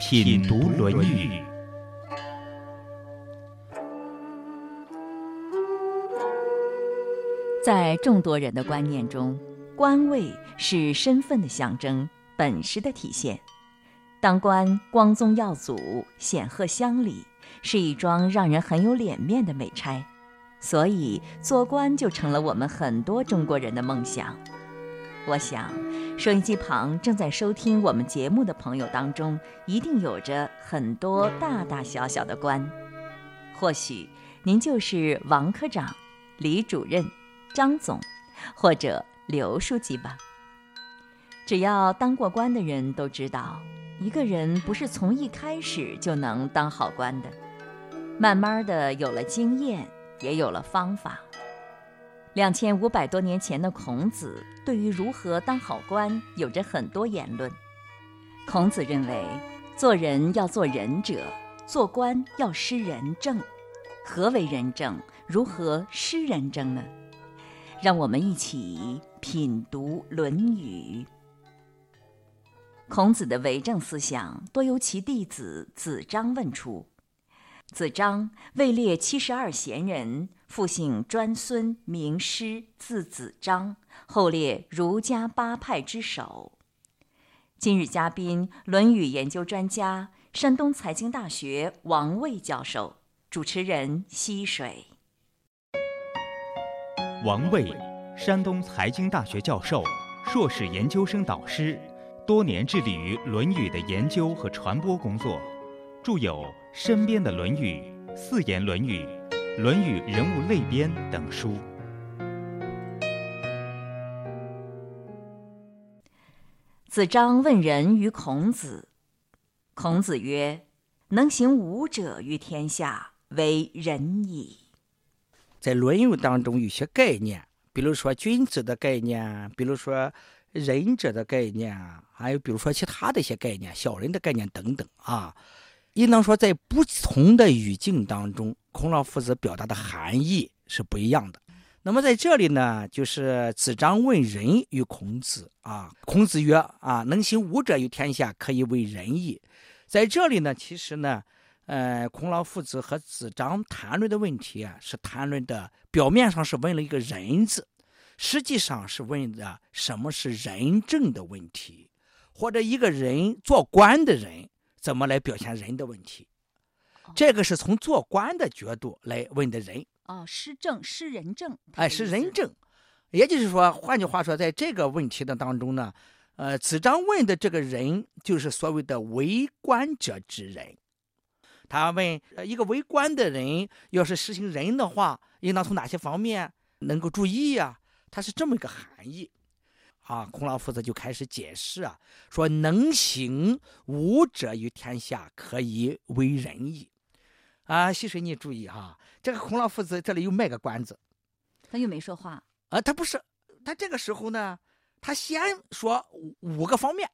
品读《论语》。在众多人的观念中，官位是身份的象征，本事的体现。当官光宗耀祖、显赫乡里，是一桩让人很有脸面的美差，所以做官就成了我们很多中国人的梦想。我想，收音机旁正在收听我们节目的朋友当中，一定有着很多大大小小的官。或许您就是王科长、李主任、张总，或者刘书记吧。只要当过官的人都知道。一个人不是从一开始就能当好官的，慢慢的有了经验，也有了方法。两千五百多年前的孔子对于如何当好官有着很多言论。孔子认为，做人要做仁者，做官要施仁政。何为仁政？如何施仁政呢？让我们一起品读《论语》。孔子的为政思想多由其弟子子张问出。子张位列七十二贤人，父姓专孙，名师，字子张，后列儒家八派之首。今日嘉宾，《论语》研究专家，山东财经大学王卫教授，主持人溪水。王卫，山东财经大学教授，硕士研究生导师。多年致力于《论语》的研究和传播工作，著有《身边的论语》《四言论语》《论语人物类编》等书。子张问仁于孔子，孔子曰：“能行五者于天下，为仁矣。”在《论语》当中，有些概念，比如说君子的概念，比如说。仁者的概念，还有比如说其他的一些概念，小人的概念等等啊，应当说在不同的语境当中，孔老夫子表达的含义是不一样的。那么在这里呢，就是子张问仁于孔子啊，孔子曰啊，能行五者于天下，可以为仁矣。在这里呢，其实呢，呃，孔老夫子和子张谈论的问题啊，是谈论的表面上是问了一个人字。实际上是问的什么是仁政的问题，或者一个人做官的人怎么来表现人的问题，这个是从做官的角度来问的人。哦，施政施仁政，哎，是仁政，也就是说，换句话说，在这个问题的当中呢，呃，子张问的这个人就是所谓的为官者之人。他问呃一个为官的人，要是实行仁的话，应当从哪些方面能够注意呀？它是这么一个含义，啊，孔老夫子就开始解释啊，说能行五者于天下，可以为仁矣。啊，溪水，你注意哈，这个孔老夫子这里又卖个关子，他又没说话啊，他不是，他这个时候呢，他先说五个方面，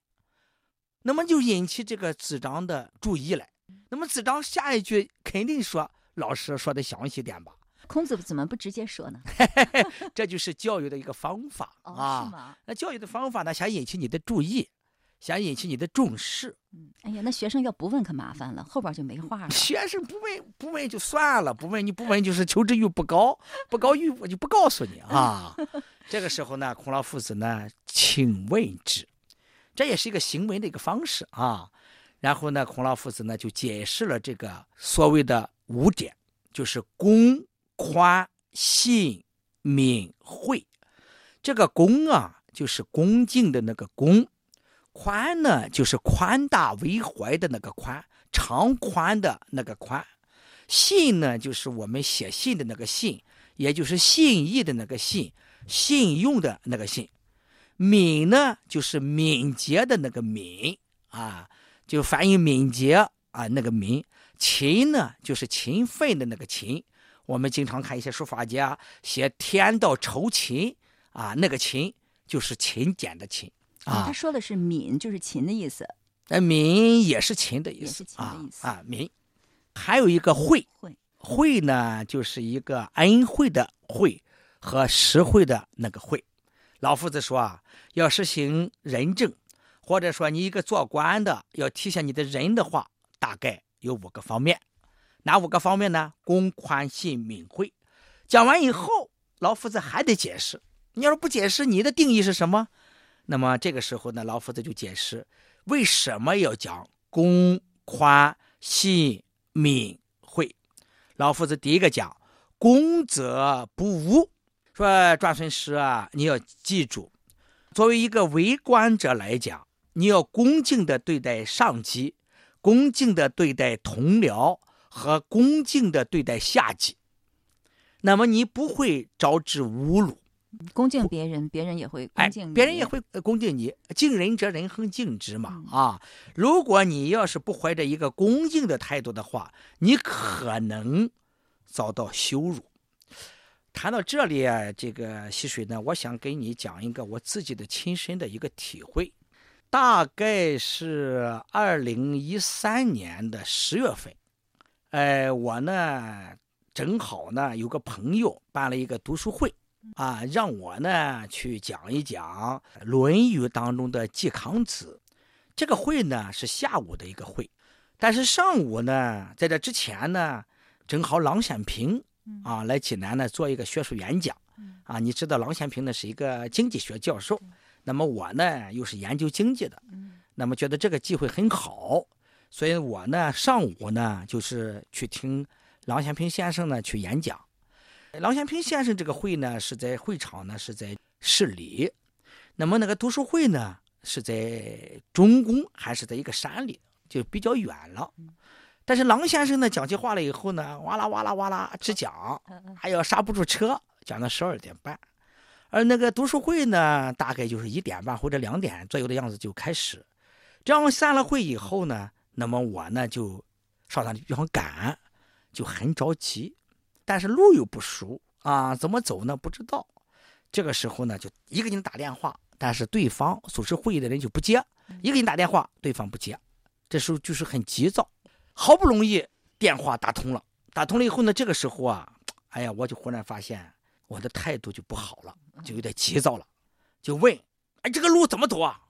那么就引起这个子张的注意了。那么子张下一句肯定说，老师说的详细点吧。孔子怎么不直接说呢？这就是教育的一个方法啊！是吗？那教育的方法呢？想引起你的注意，想引起你的重视。嗯，哎呀，那学生要不问可麻烦了，后边就没话了。学生不问不问就算了，不问你不问就是求知欲不高，不高欲我就不告诉你啊。这个时候呢，孔老夫子呢，请问之，这也是一个行为的一个方式啊。然后呢，孔老夫子呢就解释了这个所谓的五点，就是公。宽、信、敏、惠，这个恭啊，就是恭敬的那个恭；宽呢，就是宽大为怀的那个宽，长宽的那个宽；信呢，就是我们写信的那个信，也就是信义的那个信，信用的那个信；敏呢，就是敏捷的那个敏。啊，就反映敏捷啊，那个敏，勤呢就是勤奋的那个勤。我们经常看一些书法家写“天道酬勤”，啊，那个勤就是勤俭的勤。啊，他说的是敏，就是勤的意思。呃，敏也是勤的意思啊啊，敏。还有一个惠，惠呢就是一个恩惠的惠和实惠的那个惠。老夫子说啊，要实行仁政，或者说你一个做官的要体现你的仁的话，大概有五个方面。哪五个方面呢？公、宽、信、敏、惠。讲完以后，老夫子还得解释。你要是不解释，你的定义是什么？那么这个时候呢，老夫子就解释为什么要讲公、宽、信、敏、惠。老夫子第一个讲公则不无，说转孙师啊，你要记住，作为一个为官者来讲，你要恭敬的对待上级，恭敬的对待同僚和恭敬的对待下级，那么你不会招致侮辱。恭敬别人，别人也会恭敬你。别人也会恭敬你。敬人者，人恒敬之嘛。啊，如果你要是不怀着一个恭敬的态度的话，你可能遭到羞辱。谈到这里啊，这个溪水呢，我想给你讲一个我自己的亲身的一个体会。大概是二零一三年的十月份，哎，我呢正好呢有个朋友办了一个读书会。啊，让我呢去讲一讲《论语》当中的季康子。这个会呢是下午的一个会，但是上午呢，在这之前呢，正好郎咸平啊来济南呢做一个学术演讲。啊，你知道郎咸平呢是一个经济学教授，那么我呢又是研究经济的，那么觉得这个机会很好，所以我呢上午呢就是去听郎咸平先生呢去演讲。郎咸平先生这个会呢，是在会场呢，是在市里；那么那个读书会呢，是在中宫，还是在一个山里，就比较远了。但是郎先生呢，讲起话来以后呢，哇啦哇啦哇啦直讲，还要刹不住车，讲到十二点半。而那个读书会呢，大概就是一点半或者两点左右的样子就开始。这样散了会以后呢，那么我呢就上那地方赶，就很着急。但是路又不熟啊，怎么走呢？不知道。这个时候呢，就一个人打电话，但是对方主持会议的人就不接；一个人打电话，对方不接。这时候就是很急躁，好不容易电话打通了，打通了以后呢，这个时候啊，哎呀，我就忽然发现我的态度就不好了，就有点急躁了，就问：“哎，这个路怎么走啊？”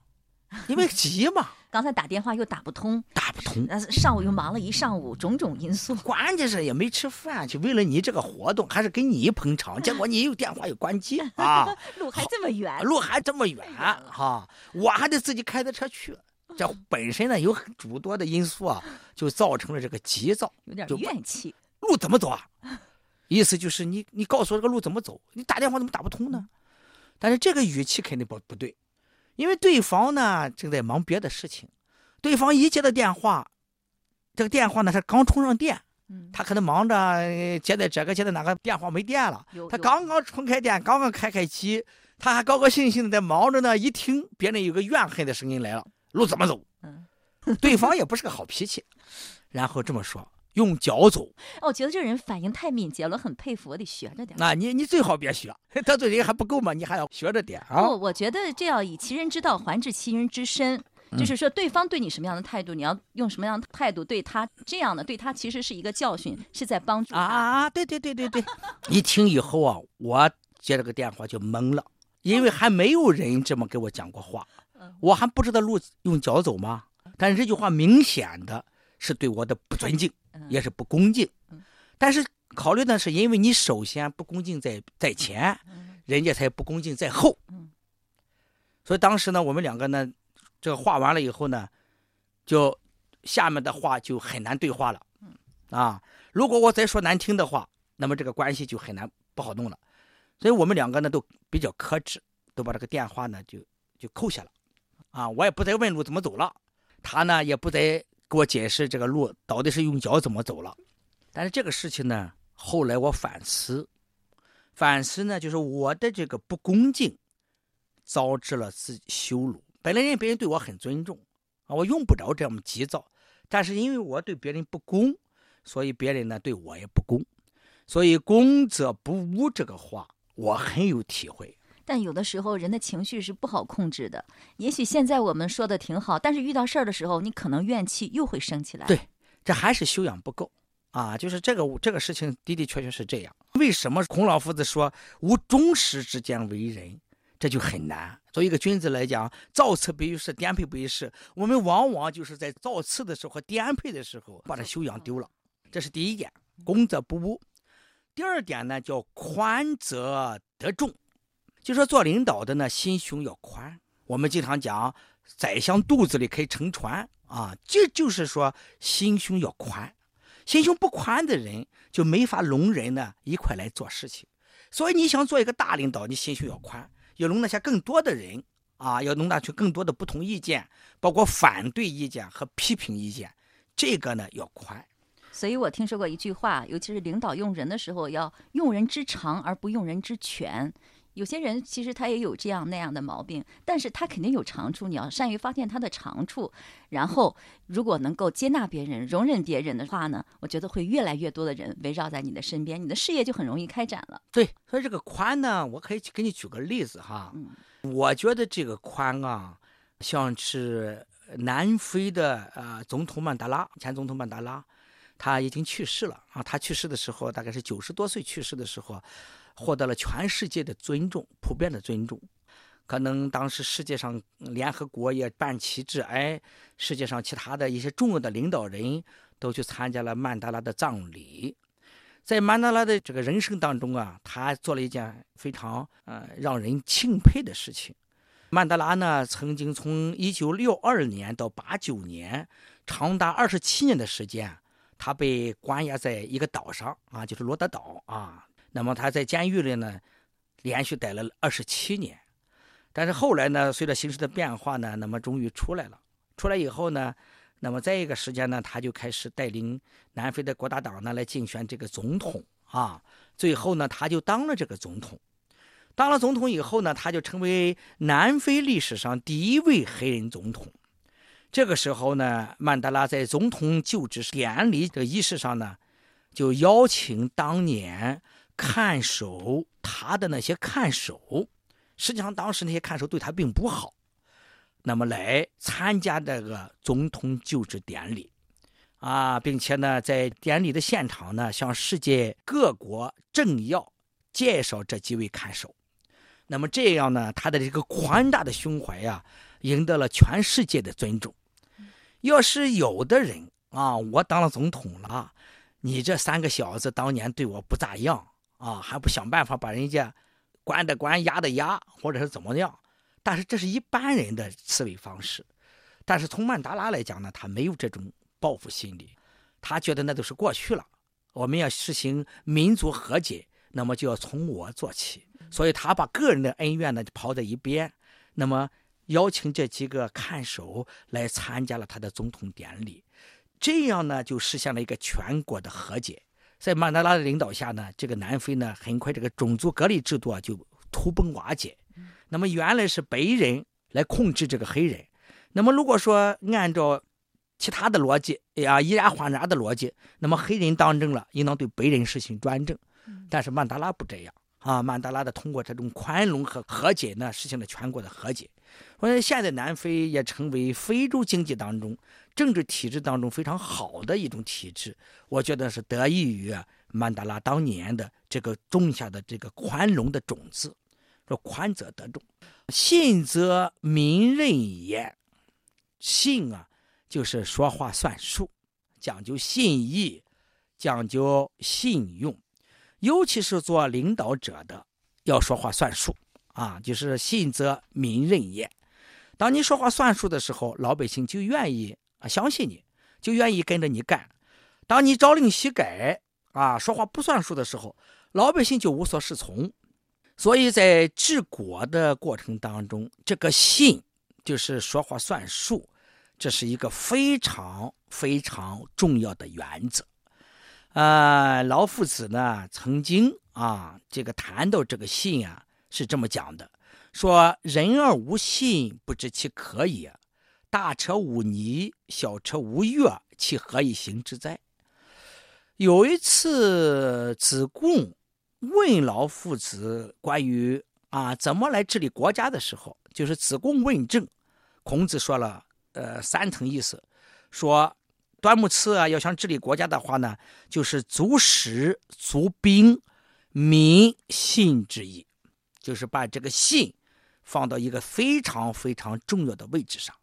因为急嘛。刚才打电话又打不通，打不通。那上午又忙了一上午，种种因素。关键是也没吃饭，就为了你这个活动，还是给你捧场。结果你又电话又关机啊！路还这么远，路还这么远哈！我还得自己开着车去。这本身呢有诸多的因素啊，就造成了这个急躁，有点怨气。路怎么走啊？意思就是你你告诉我这个路怎么走？你打电话怎么打不通呢？但是这个语气肯定不不对。因为对方呢正在忙别的事情，对方一接到电话，这个电话呢他刚充上电，他可能忙着接的这个接的那个电话没电了，他刚刚充开电，刚刚开开机，他还高高兴兴的在忙着呢。一听别人有个怨恨的声音来了，路怎么走？对方也不是个好脾气，然后这么说。用脚走，我觉得这人反应太敏捷了，很佩服，我得学着点。那你你最好别学，得罪人还不够吗？你还要学着点啊！不，我觉得这要以其人之道还治其人之身，就是说对方对你什么样的态度，你要用什么样的态度对他，这样的对他其实是一个教训，是在帮助啊啊啊！对对对对对，一听以后啊，我接了个电话就懵了，因为还没有人这么给我讲过话，我还不知道路用脚走吗？但是这句话明显的是对我的不尊敬。也是不恭敬，但是考虑呢是，因为你首先不恭敬在在前，人家才不恭敬在后。所以当时呢，我们两个呢，这个话完了以后呢，就下面的话就很难对话了。啊，如果我再说难听的话，那么这个关系就很难不好弄了。所以我们两个呢都比较克制，都把这个电话呢就就扣下了。啊，我也不再问路怎么走了，他呢也不再。给我解释这个路到底是用脚怎么走了，但是这个事情呢，后来我反思，反思呢，就是我的这个不恭敬，遭致了自己羞辱。本来人别人对我很尊重啊，我用不着这么急躁，但是因为我对别人不公，所以别人呢对我也不公。所以“公则不侮”这个话，我很有体会。但有的时候人的情绪是不好控制的。也许现在我们说的挺好，但是遇到事儿的时候，你可能怨气又会升起来。对，这还是修养不够啊！就是这个这个事情的的确确是这样。为什么孔老夫子说“无忠实之间为人”，这就很难。作为一个君子来讲，造次不于事，颠沛不于事。我们往往就是在造次的时候和颠沛的时候，把这修养丢了。这是第一点，公则不污。第二点呢，叫宽则得众。就说做领导的呢，心胸要宽。我们经常讲，宰相肚子里可以撑船啊，这就是说心胸要宽。心胸不宽的人，就没法容人呢一块来做事情。所以你想做一个大领导，你心胸要宽，要容纳下更多的人啊，要容纳出更多的不同意见，包括反对意见和批评意见，这个呢要宽。所以我听说过一句话，尤其是领导用人的时候，要用人之长而不用人之全。有些人其实他也有这样那样的毛病，但是他肯定有长处。你要善于发现他的长处，然后如果能够接纳别人、容忍别人的话呢，我觉得会越来越多的人围绕在你的身边，你的事业就很容易开展了。对，所以这个宽呢，我可以给你举个例子哈。嗯，我觉得这个宽啊，像是南非的呃总统曼德拉，前总统曼德拉，他已经去世了啊。他去世的时候大概是九十多岁去世的时候。获得了全世界的尊重，普遍的尊重。可能当时世界上联合国也办旗帜，哎，世界上其他的一些重要的领导人都去参加了曼德拉的葬礼。在曼德拉的这个人生当中啊，他做了一件非常呃让人钦佩的事情。曼德拉呢，曾经从一九六二年到八九年，长达二十七年的时间，他被关押在一个岛上啊，就是罗德岛啊。那么他在监狱里呢，连续待了二十七年，但是后来呢，随着形势的变化呢，那么终于出来了。出来以后呢，那么在一个时间呢，他就开始带领南非的国大党呢来竞选这个总统啊。最后呢，他就当了这个总统。当了总统以后呢，他就成为南非历史上第一位黑人总统。这个时候呢，曼德拉在总统就职典礼的仪式上呢，就邀请当年。看守他的那些看守，实际上当时那些看守对他并不好。那么来参加这个总统就职典礼，啊，并且呢，在典礼的现场呢，向世界各国政要介绍这几位看守。那么这样呢，他的这个宽大的胸怀呀，赢得了全世界的尊重。要是有的人啊，我当了总统了，你这三个小子当年对我不咋样。啊，还不想办法把人家关的关，压的压，或者是怎么样？但是这是一般人的思维方式。但是从曼达拉来讲呢，他没有这种报复心理，他觉得那都是过去了。我们要实行民族和解，那么就要从我做起。所以他把个人的恩怨呢抛在一边，那么邀请这几个看守来参加了他的总统典礼，这样呢就实现了一个全国的和解。在曼德拉的领导下呢，这个南非呢，很快这个种族隔离制度啊就土崩瓦解。那么原来是白人来控制这个黑人，那么如果说按照其他的逻辑，哎呀，以然换然的逻辑，那么黑人当政了，应当对白人实行专政。但是曼德拉不这样啊，曼德拉的通过这种宽容和和解呢，实现了全国的和解。我说现在南非也成为非洲经济当中。政治体制当中非常好的一种体制，我觉得是得益于曼德拉当年的这个种下的这个宽容的种子。说宽则得众，信则民任也。信啊，就是说话算数，讲究信义，讲究信用，尤其是做领导者的要说话算数啊，就是信则民任也。当你说话算数的时候，老百姓就愿意。啊，相信你就愿意跟着你干。当你朝令夕改啊，说话不算数的时候，老百姓就无所适从。所以在治国的过程当中，这个信就是说话算数，这是一个非常非常重要的原则。啊，老夫子呢曾经啊，这个谈到这个信啊，是这么讲的：说人而无信，不知其可也。大车无泥，小车无月，其何以行之哉？有一次，子贡问老夫子关于啊怎么来治理国家的时候，就是子贡问政，孔子说了呃三层意思，说端木赐啊要想治理国家的话呢，就是足食足兵，民信之意，就是把这个信放到一个非常非常重要的位置上。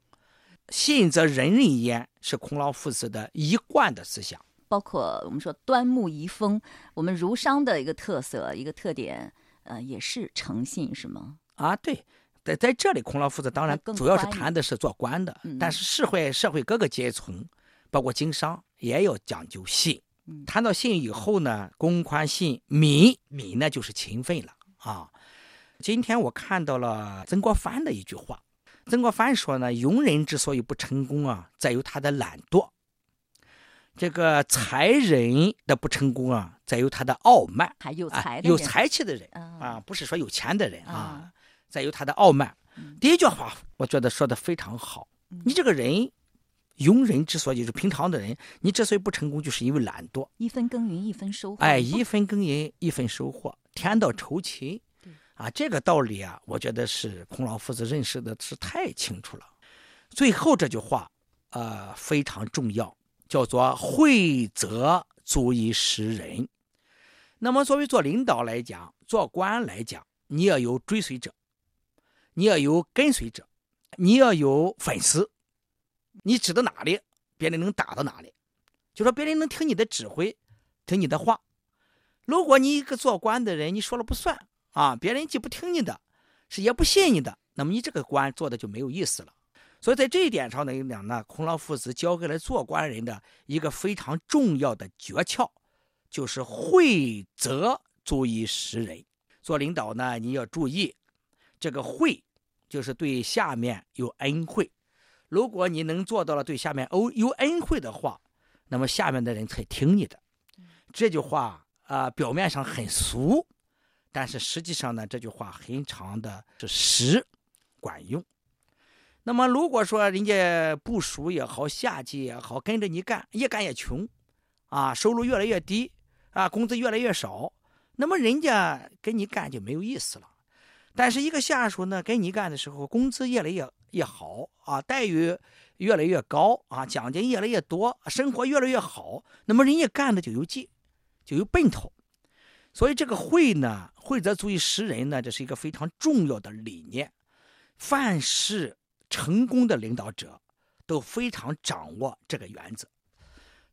信则人人焉，是孔老夫子的一贯的思想。包括我们说端木遗风，我们儒商的一个特色、一个特点，呃，也是诚信，是吗？啊，对，在在这里，孔老夫子当然主要是谈的是做官的，但是社会社会各个阶层，包括经商，也要讲究信。谈到信以后呢，公宽信敏，敏呢就是勤奋了啊。今天我看到了曾国藩的一句话。曾国藩说呢：“庸人之所以不成功啊，在于他的懒惰；这个才人的不成功啊，在于他的傲慢。还有才有才气的人啊，不是说有钱的人啊，在于他的傲慢。第一句话，我觉得说的非常好。你这个人，庸人之所以是平常的人，你之所以不成功，就是因为懒惰。一分耕耘一分收获。哎，一分耕耘一分收获，天道酬勤。”啊，这个道理啊，我觉得是孔老夫子认识的是太清楚了。最后这句话，呃，非常重要，叫做“惠泽足以识人”。那么，作为做领导来讲，做官来讲，你要有追随者，你要有跟随者，你要有粉丝。你指到哪里，别人能打到哪里，就说别人能听你的指挥，听你的话。如果你一个做官的人，你说了不算。啊，别人既不听你的，是也不信你的，那么你这个官做的就没有意思了。所以在这一点上来讲呢，孔老夫子教给了做官人的一个非常重要的诀窍，就是惠泽足以识人。做领导呢，你要注意这个惠，就是对下面有恩惠。如果你能做到了对下面哦有恩惠的话，那么下面的人才听你的。这句话啊，表面上很俗。但是实际上呢，这句话很长的是实，管用。那么如果说人家部署也好，下级也好，跟着你干，越干越穷，啊，收入越来越低，啊，工资越来越少，那么人家跟你干就没有意思了。但是一个下属呢，跟你干的时候，工资越来越越好，啊，待遇越来越高，啊，奖金越来越多，生活越来越好，那么人家干的就有劲，就有奔头。所以这个惠呢，惠则足以识人呢，这是一个非常重要的理念。凡是成功的领导者，都非常掌握这个原则。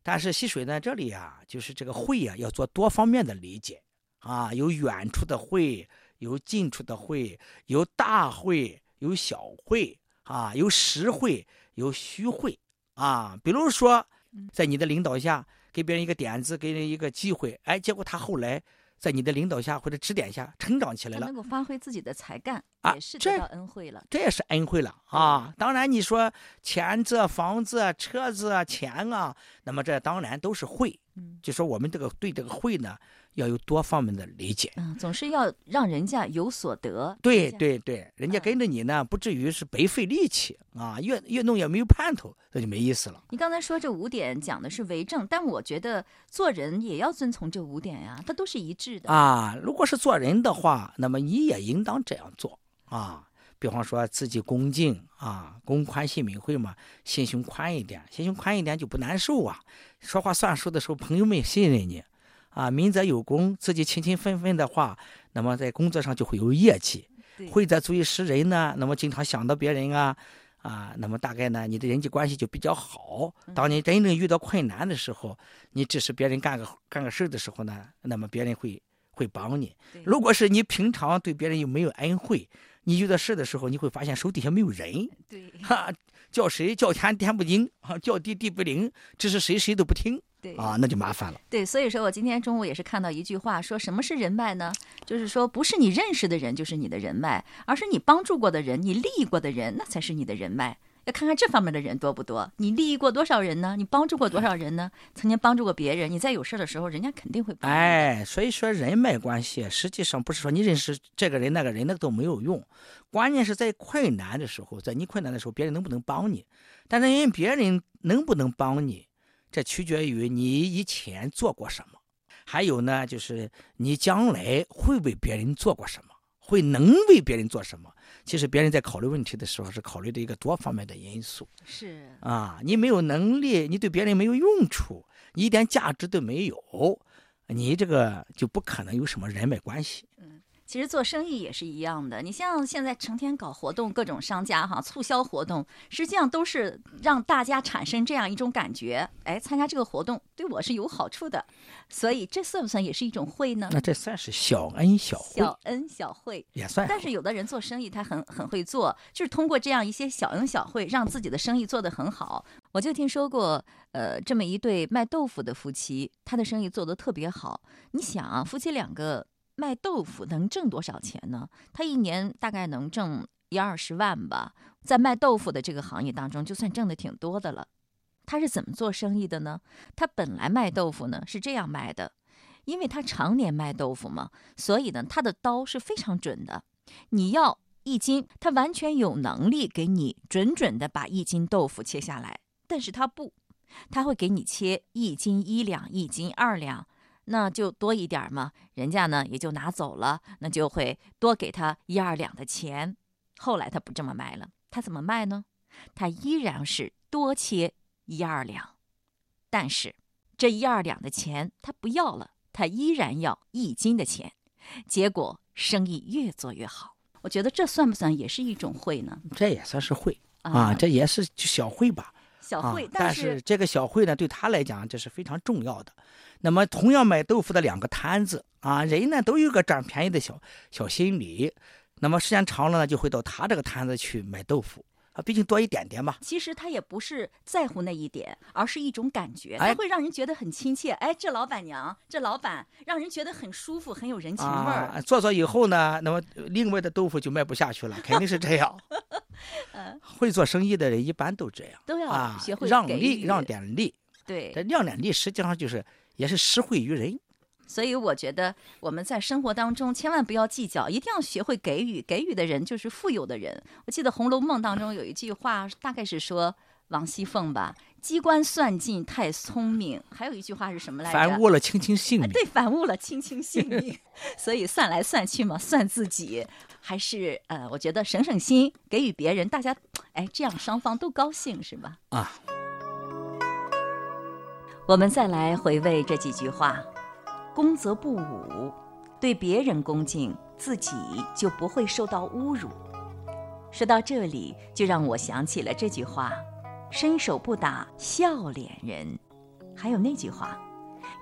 但是溪水呢，这里啊，就是这个惠啊，要做多方面的理解啊，有远处的惠，有近处的惠，有大惠，有小惠啊，有实惠，有虚惠啊。比如说，在你的领导下，给别人一个点子，给人一个机会，哎，结果他后来。在你的领导下或者指点下成长起来了，能够发挥自己的才干。啊，也是得到恩惠了。这也是恩惠了啊！当然，你说钱子、房子、车子、钱啊，那么这当然都是惠。嗯，就说我们这个对这个惠呢。要有多方面的理解，嗯，总是要让人家有所得。对对对，人家跟着你呢，不至于是白费力气啊，越越弄也没有盼头，那就没意思了。你刚才说这五点讲的是为政，但我觉得做人也要遵从这五点呀，它都是一致的啊。如果是做人的话，那么你也应当这样做啊。比方说自己恭敬啊，公宽信敏惠嘛，心胸宽一点，心胸宽一点就不难受啊。说话算数的时候，朋友们信任你。啊，民则有功，自己勤勤奋奋的话，那么在工作上就会有业绩。惠则足以识人呢，那么经常想到别人啊，啊，那么大概呢，你的人际关系就比较好。当你真正遇到困难的时候，你支持别人干个干个事的时候呢，那么别人会会帮你。如果是你平常对别人又没有恩惠，你遇到事的时候，你会发现手底下没有人。对，哈，叫谁叫天天不应，啊，叫地地不灵，这是谁谁都不听。对啊，那就麻烦了。对，所以说我今天中午也是看到一句话，说什么是人脉呢？就是说，不是你认识的人就是你的人脉，而是你帮助过的人，你利益过的人，那才是你的人脉。要看看这方面的人多不多，你利益过多少人呢？你帮助过多少人呢？曾经帮助过别人，你在有事的时候，人家肯定会帮。哎，所以说人脉关系实际上不是说你认识这个人那个人那个都没有用，关键是在困难的时候，在你困难的时候，别人能不能帮你？但是人别人能不能帮你？这取决于你以前做过什么，还有呢，就是你将来会为别人做过什么，会能为别人做什么。其实别人在考虑问题的时候，是考虑的一个多方面的因素。是啊，你没有能力，你对别人没有用处，你一点价值都没有，你这个就不可能有什么人脉关系。其实做生意也是一样的，你像现在成天搞活动，各种商家哈促销活动，实际上都是让大家产生这样一种感觉，哎，参加这个活动对我是有好处的，所以这算不算也是一种惠呢？那这算是小恩小惠，小恩小惠也算。但是有的人做生意他很很会做，就是通过这样一些小恩小惠，让自己的生意做得很好。我就听说过，呃，这么一对卖豆腐的夫妻，他的生意做得特别好。你想啊，夫妻两个。卖豆腐能挣多少钱呢？他一年大概能挣一二十万吧，在卖豆腐的这个行业当中，就算挣的挺多的了。他是怎么做生意的呢？他本来卖豆腐呢是这样卖的，因为他常年卖豆腐嘛，所以呢他的刀是非常准的。你要一斤，他完全有能力给你准准的把一斤豆腐切下来。但是他不，他会给你切一斤一两，一斤二两。那就多一点嘛，人家呢也就拿走了，那就会多给他一二两的钱。后来他不这么卖了，他怎么卖呢？他依然是多切一二两，但是这一二两的钱他不要了，他依然要一斤的钱。结果生意越做越好。我觉得这算不算也是一种会呢？这也算是会啊，这也是小会吧。小会，但是这个小慧呢，对他来讲这是非常重要的。那么，同样买豆腐的两个摊子啊，人呢都有个占便宜的小小心理。那么时间长了呢，就会到他这个摊子去买豆腐啊，毕竟多一点点嘛。其实他也不是在乎那一点，而是一种感觉，他会让人觉得很亲切。哎，这老板娘，这老板让人觉得很舒服，很有人情味儿。做做以后呢，那么另外的豆腐就卖不下去了，肯定是这样。会做生意的人一般都这样，都要学会让利，让点利。对，这让点利实际上就是。也是实惠于人，所以我觉得我们在生活当中千万不要计较，一定要学会给予。给予的人就是富有的人。我记得《红楼梦》当中有一句话，大概是说王熙凤吧，机关算尽太聪明。还有一句话是什么来着？反误了卿卿性命。对，反误了卿卿性命。所以算来算去嘛，算自己还是呃，我觉得省省心，给予别人，大家哎，这样双方都高兴是吧？啊。我们再来回味这几句话：“恭则不侮，对别人恭敬，自己就不会受到侮辱。”说到这里，就让我想起了这句话：“伸手不打笑脸人。”还有那句话：“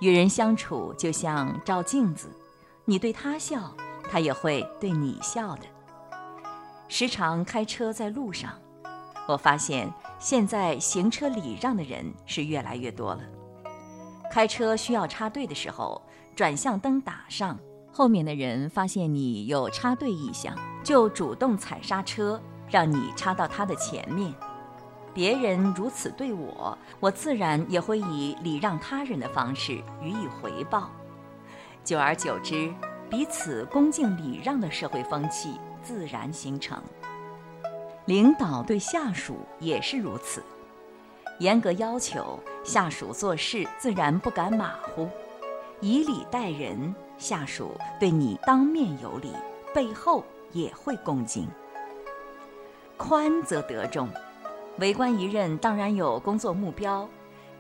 与人相处就像照镜子，你对他笑，他也会对你笑的。”时常开车在路上，我发现现在行车礼让的人是越来越多了。开车需要插队的时候，转向灯打上，后面的人发现你有插队意向，就主动踩刹车，让你插到他的前面。别人如此对我，我自然也会以礼让他人的方式予以回报。久而久之，彼此恭敬礼让的社会风气自然形成。领导对下属也是如此。严格要求下属做事，自然不敢马虎，以礼待人，下属对你当面有礼，背后也会恭敬。宽则得众，为官一任当然有工作目标，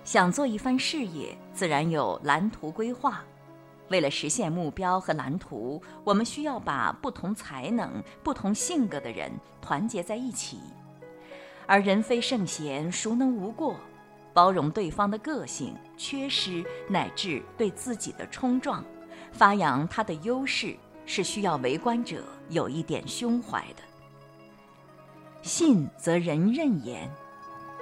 想做一番事业，自然有蓝图规划。为了实现目标和蓝图，我们需要把不同才能、不同性格的人团结在一起。而人非圣贤，孰能无过？包容对方的个性、缺失乃至对自己的冲撞，发扬他的优势，是需要为官者有一点胸怀的。信则人任言，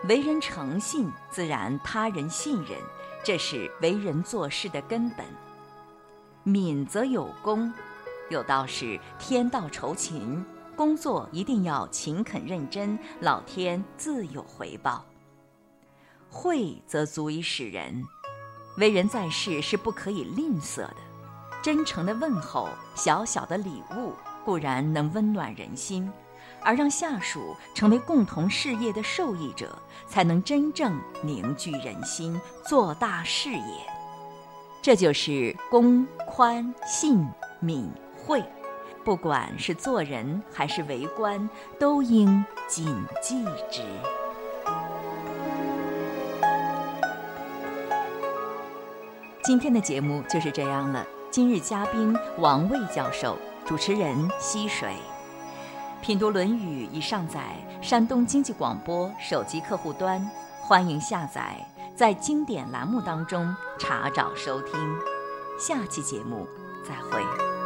为人诚信，自然他人信任，这是为人做事的根本。敏则有功，有道是天道酬勤。工作一定要勤恳认真，老天自有回报。惠则足以使人，为人在世是不可以吝啬的。真诚的问候，小小的礼物固然能温暖人心，而让下属成为共同事业的受益者，才能真正凝聚人心，做大事业。这就是公、宽、信、敏、惠，不管是做人还是为官，都应谨记之。今天的节目就是这样了。今日嘉宾王卫教授，主持人溪水。品读《论语》已上载山东经济广播手机客户端，欢迎下载，在经典栏目当中查找收听。下期节目再会。